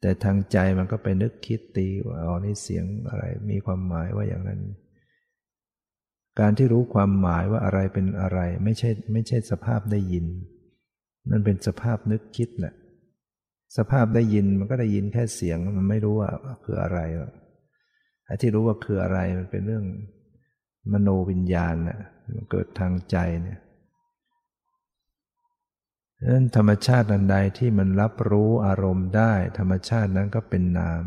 Speaker 2: แต่ทางใจมันก็ไปนึกคิดตีว่าอ๋อนี่เสียงอะไร มีความหมายว่าอย่างนั้น การที่รู้ความหมายว่าอะไรเป็นอะไร ไม่ใช่ไม่ใช่สภาพได้ยิน นั่นเป็นสภาพนึกคิดแหละสภาพได้ยินมันก็ได้ยินแค่เสียงมันไม่รู้ว่าคืออะไรหรอกไอ้ที่รู้ว่าคืออะไรมันเป็นเรื่องมโนวิญญาณนะมันเกิดทางใจเนี่ยดังนั้นธรรมชาติอันใดที่มันรับรู้อารมณ์ได้ ธรรมชาตินั้นก็เป็นนาม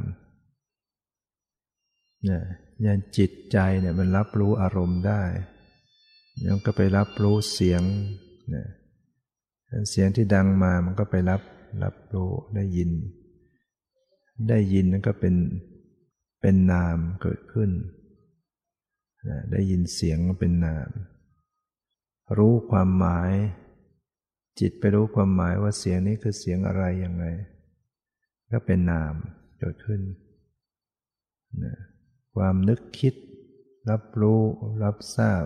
Speaker 2: เนี่ย ย่างจิตใจเนี่ยมันรับรู้อารมณ์ได้มันก็ไปรับรู้เสียงเนี่ยเสียงที่ดังมามันก็ไปรับรับรู้ได้ยิน ได้ยินนั่นก็เป็นเป็นนามเกิดขึ้นได้ยินเสียงเป็นนาม รู้ความหมาย จิตไปรู้ความหมายว่าเสียงนี้คือเสียงอะไรยังไง ก็เป็นนามเกิดขึ้น ความนึกคิด รับรู้ รับทราบ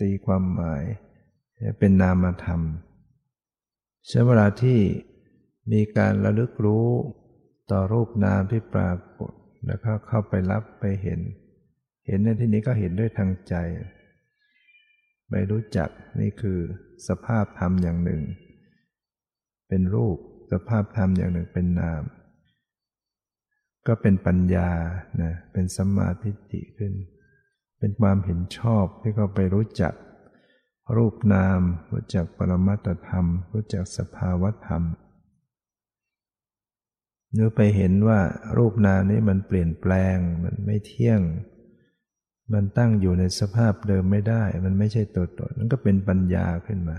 Speaker 2: ตีความหมาย เป็นนามธรรมใช้เวลาที่มีการระลึกรู้ต่อรูปนามที่ปรากฏ แล้วก็เข้าไปรับไปเห็น เห็นในที่นี้ก็เห็นด้วยทางใจไปรู้จักนี่คือสภาพธรรมอย่างหนึ่ง เป็นรูปสภาพธรรมอย่างหนึ่งเป็นนาม ก็เป็นปัญญานะเป็นสัมมาธิิขึ้น เป็นความเห็นชอบที่เขาไปรู้จัก รูปนาม รู้จักปรมัตธรรม รู้จักสภาวธรรมหรือไปเห็นว่ารูปนามนี้มันเปลี่ยนแปลง มันไม่เที่ยง มันตั้งอยู่ในสภาพเดิมไม่ได้ มันไม่ใช่ตัวตนนั่นก็เป็นปัญญาขึ้นมา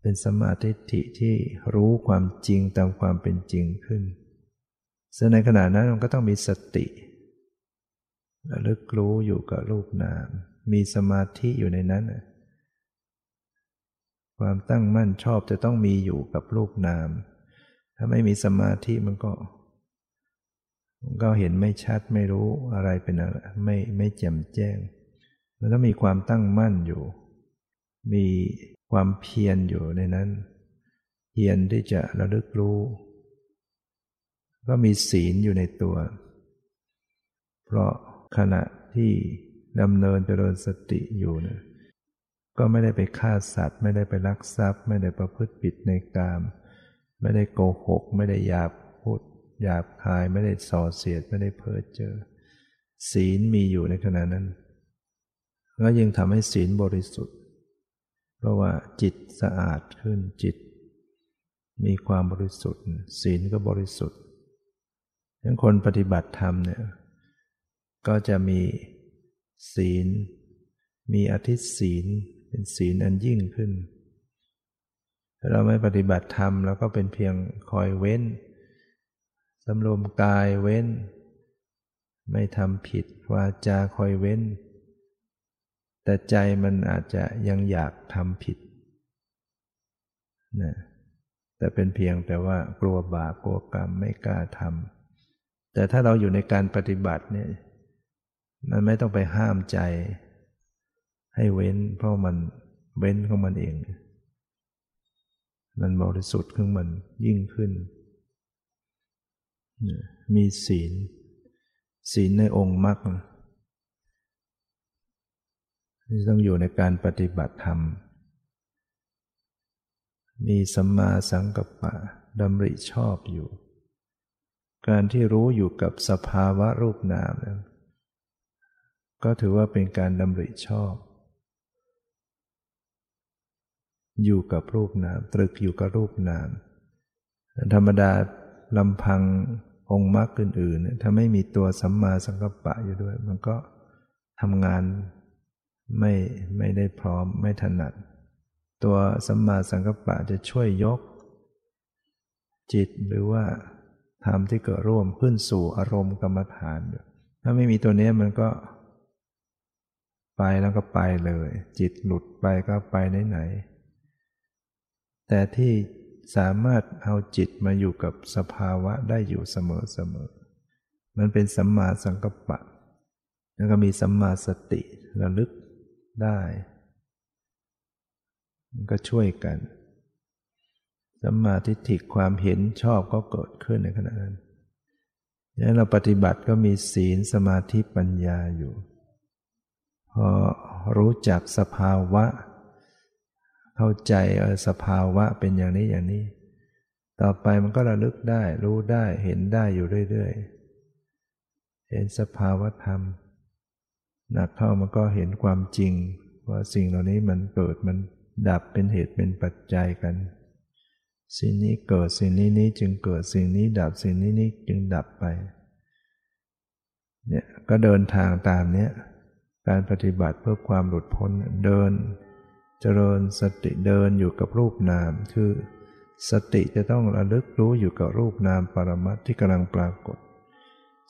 Speaker 2: เป็นสมาธิิที่รู้ความจริงตามความเป็นจริงขึ้น ซึ่งในขณะนั้นมันก็ต้องมีสติระลึกรู้อยู่กับรูปนาม มีสมาธิอยู่ในนั้น ความตั้งมั่นชอบจะต้องมีอยู่กับรูปนาม ถ้าไม่มีสมาธิมันก็ มันก็เห็นไม่ชัดไม่รู้อะไรเป็นอะไรไม่ไม่แจ่มแจ้ง มันต้องมีความตั้งมั่นอยู่ มีความเพียรอยู่ในนั้น เพียรที่จะระลึกรู้ ก็มีศีลอยู่ในตัว เพราะขณะที่ดำเนินเจริญสติอยู่นะก็ไม่ได้ไปฆ่าสัตว์ ไม่ได้ไปลักทรัพย์ ไม่ได้ประพฤติผิดในกาม ไม่ได้โกหก ไม่ได้หยาบพูดหยาบคาย ไม่ได้ส่อเสียด ไม่ได้เพ้อเจ้อศีลมีอยู่ในขณะนั้นก็ยังทำให้ศีลบริสุทธิ์ เพราะว่าจิตสะอาดขึ้นจิต มีความบริสุทธิ์ ศีลก็บริสุทธิ์ ทั้งคนปฏิบัติธรรมเนี่ยก็จะมีศีล มีอธิศีล เป็นศีลอันยิ่งขึ้น ถ้าเราไม่ปฏิบัติธรรมเราก็เป็นเพียงคอยเว้นสำรวมกายเว้น ไม่ทำผิดวาจาคอยเว้น แต่ใจมันอาจจะยังอยากทำผิดนะแต่เป็นเพียงแต่ว่ากลัวบาปกลัวกรรมไม่กล้าทำ แต่ถ้าเราอยู่ในการปฏิบัติเนี่ยมันไม่ต้องไปห้ามใจ ให้เว้น เพราะมันเว้นของมันเอง มันบริสุทธิ์ของมันยิ่งขึ้น มีศีล ศีลในองค์มรรคที่ต้องอยู่ในการปฏิบัติธรรม มีสัมมาสังกัปปะดำริชอบอยู่ การที่รู้อยู่กับสภาวะรูปนามนก็ถือว่าเป็นการดำริชอบ อยู่กับรูปนาม ตรึกอยู่กับรูปนาม ธรรมดาลำพังองค์มรรคอื่นๆถ้าไม่มีตัวสัมมาสังกัปปะอยู่ด้วย มันก็ทำงานไม่ไม่ได้พร้อมไม่ถนัด ตัวสัมมาสังกัปปะจะช่วยยก จิตหรือว่า ธรรมที่เกิดร่วมขึ้นสู่อารมณ์กรรมฐานถ้าไม่มีตัวนี้มันก็ ไปแล้วก็ไปเลย จิตหลุดไปก็ไปไหนๆแต่ที่สามารถเอาจิตมาอยู่กับสภาวะได้อยู่เสมอๆมันเป็นสัมมาสังกัปปะ แล้วก็มีสัมมาสติระลึกได้ มันก็ช่วยกัน สัมมาทิฏฐิความเห็นชอบก็เกิดขึ้นในขณะนั้นดังนั้นเราปฏิบัติก็มีศีลสมาธิปัญญาอยู่ พอรู้จักสภาวะ เข้าใจเออสภาวะเป็นอย่างนี้อย่างนี้ ต่อไปมันก็ระลึกได้ รู้ได้เห็นได้อยู่เรื่อยๆ เห็นสภาวะธรรมหนักเข้ามันก็เห็นความจริง ว่าสิ่งเหล่านี้มันเกิดมันดับเป็นเหตุเป็นปัจจัยกัน สิ่งนี้เกิดสิ่งนี้นี้จึงเกิดสิ่งนี้ดับสิ่งนี้นี้จึงดับไปเนี่ยก็เดินทางตามเนี้ยการปฏิบัติเพื่อความหลุดพ้นเดิน เจริญสติเดินอยู่กับรูปนาม คือสติจะต้องระลึกรู้อยู่กับรูปนามปรมัตที่กำลังปรากฏ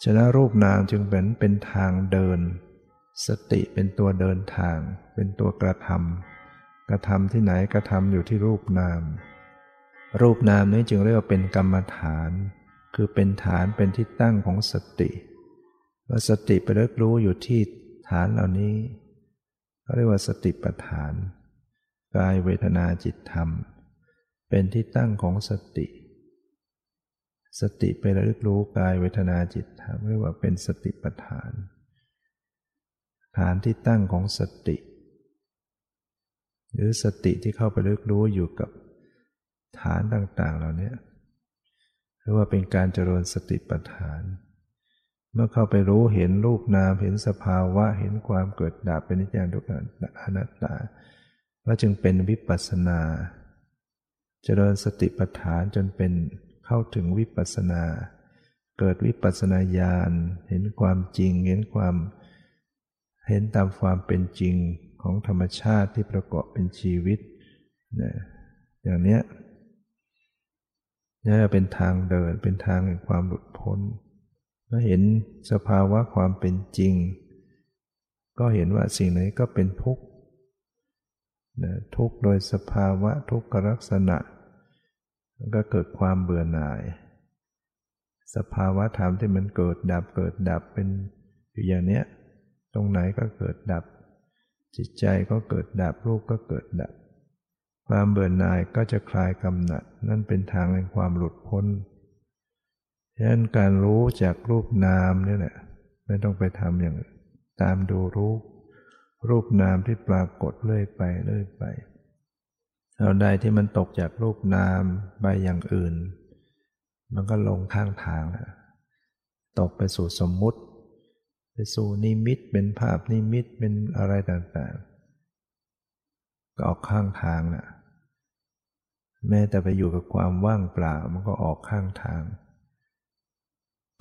Speaker 2: ฉะนั้นรูปนามจึงเป็นเป็นทางเดิน สติเป็นตัวเดินทาง เป็นตัวกระทำกระทำที่ไหนกระทำอยู่ที่รูปนาม รูปนามนี้จึงเรียกว่าเป็นกรรมฐาน คือเป็นฐานเป็นที่ตั้งของสติว่าสติไปเลิกรู้อยู่ที่ฐานเหล่านี้เขาเรียกว่าสติปัฏฐาน กายเวทนาจิตธรรม เป็นที่ตั้งของสติ สติไประลึกรู้กายเวทนาจิตธรรมเรียกว่าเป็นสติปัฏฐาน ฐานที่ตั้งของสติ หรือสติที่เข้าไปลึกรู้อยู่กับ ฐานต่างๆ เหล่านี้เรียกว่าเป็นการเจริญสติปัฏฐาน เมื่อเข้าไปรู้เห็นรูปนามเห็นสภาวะเห็นความเกิดดับเป็นนิจจังทุกขังอนัตตาก็จึงเป็นวิปัสนา เจริญสติปัฏฐานจนเป็นเข้าถึงวิปัสนา เกิดวิปัสนาญาณเห็นความจริงเห็นความเห็นตามความเป็นจริงของธรรมชาติที่ประกอบเป็นชีวิตนะอย่างเนี้ย นี่เป็นทางเดินเป็นทางแห่งความหลุดพ้นเมื่อเห็นสภาวะความเป็นจริง ก็เห็นว่าสิ่งนี้ก็เป็นทุกข์ทุกข์โดยสภาวะทุกขลักษณะก็เกิดความเบื่อหน่าย สภาวะธรรมที่มันเกิดดับเกิดดับเป็นอยู่อย่างเนี้ย ตรงไหนก็เกิดดับ จิตใจก็เกิดดับรูปก็เกิดดับ ความเบื่อหน่ายก็จะคลายกำหนัด นั่นเป็นทางแห่งความหลุดพ้นฉะนั้นการรู้จากรูปนามนี่แหละไม่ต้องไปทำอย่างตามดูรูปรูปนามที่ปรากฏเรื่อยไปเรื่อยไปเอาใดที่มันตกจากรูปนามไปอย่างอื่น มันก็ลงข้างทางแล้วตกไปสู่สมมุติ ไปสู่นิมิตเป็นภาพนิมิตเป็นอะไรต่างๆ ก็ออกข้างทางแหละ แม้แต่ไปอยู่กับความว่างเปล่ามันก็ออกข้างทาง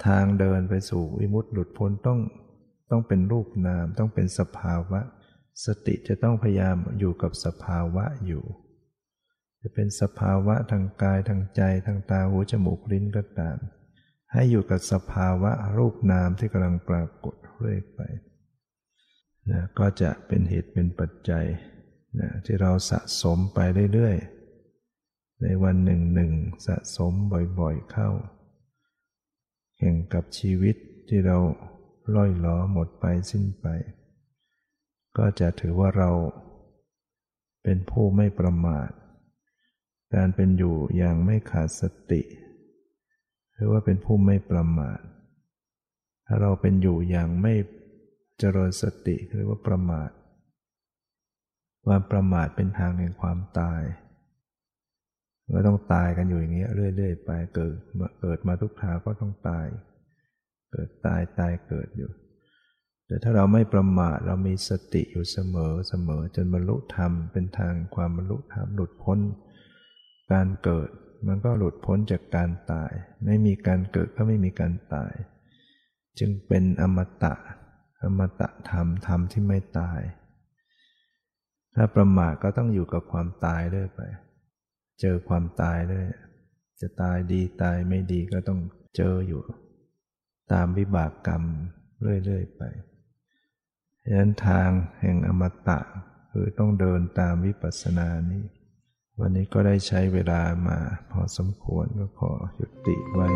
Speaker 2: ทางเดินไปสู่วิมุตติหลุดพ้นต้องต้องเป็นรูปนามต้องเป็นสภาวะ สติจะต้องพยายามอยู่กับสภาวะอยู่ จะเป็นสภาวะทางกายทางใจทางตาหูจมูกลิ้นก็ตาม ให้อยู่กับสภาวะรูปนามที่กำลังปรากฏเรื่อยไปนะก็จะเป็นเหตุเป็นปัจจัยนะที่เราสะสมไปเรื่อยๆ ในวันหนึ่งหนึ่งสะสมบ่อยๆเข้า แข่งกับชีวิตที่เราล่อยหลอหมดไปสิ้นไป ก็จะถือว่าเราเป็นผู้ไม่ประมาท การเป็นอยู่อย่างไม่ขาดสติหรือว่าเป็นผู้ไม่ประมาท ถ้าเราเป็นอยู่อย่างไม่เจริญสติหรือว่าประมาทความประมาทเป็นทางแห่งความตาย ก็ต้องตายกันอยู่อย่างนี้เรื่อยๆไปเกิดเกิดมาทุกทาก็ต้องตาย เกิดตายตายเกิดอยู่ แต่ถ้าเราไม่ประมาทเรามีสติอยู่เสมอเสมอจนบรรลุธรรมเป็นทางความบรรลุธรรมหลุดพ้น การเกิดมันก็หลุดพ้นจากการตาย ไม่มีการเกิดก็ไม่มีการตาย จึงเป็นอมตะ อมตะธรรมธรรมที่ไม่ตาย ถ้าประมาทก็ต้องอยู่กับความตายเรื่อยไป เจอความตายด้วย จะตายดีตายไม่ดีก็ต้องเจออยู่ ตามวิบากกรรมเรื่อยๆไปฉะนั้นทางแห่งอมตะคือต้องเดินตามวิปัสสนานี้ วันนี้ก็ได้ใช้เวลามาพอสมควรก็ขอหยุดติไว้